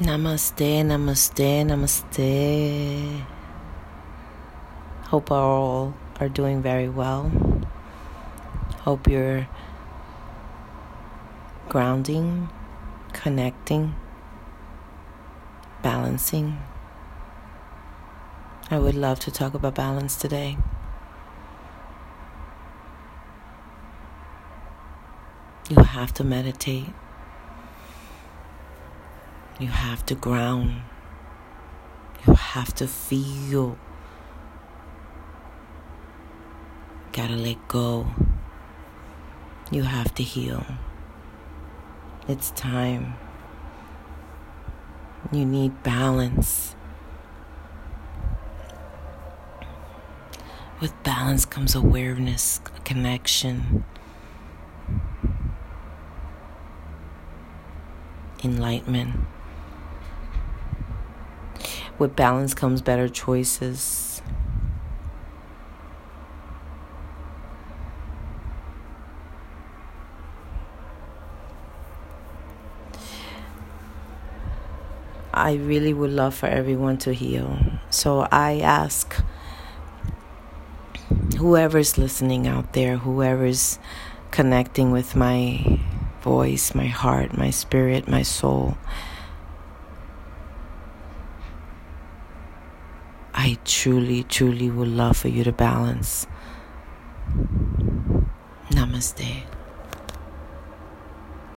Namaste, namaste, namaste. Hope all are doing very well. Hope you're grounding, connecting, balancing. I would love to talk about balance today. You have to meditate. You have to ground. You have to feel. Gotta let go. You have to heal. It's time. You need balance. With balance comes awareness, connection, enlightenment. With balance comes better choices. I really would love for everyone to heal. So I ask whoever's listening out there, whoever's connecting with my voice, my heart, my spirit, my soul. I truly, truly would love for you to balance. Namaste.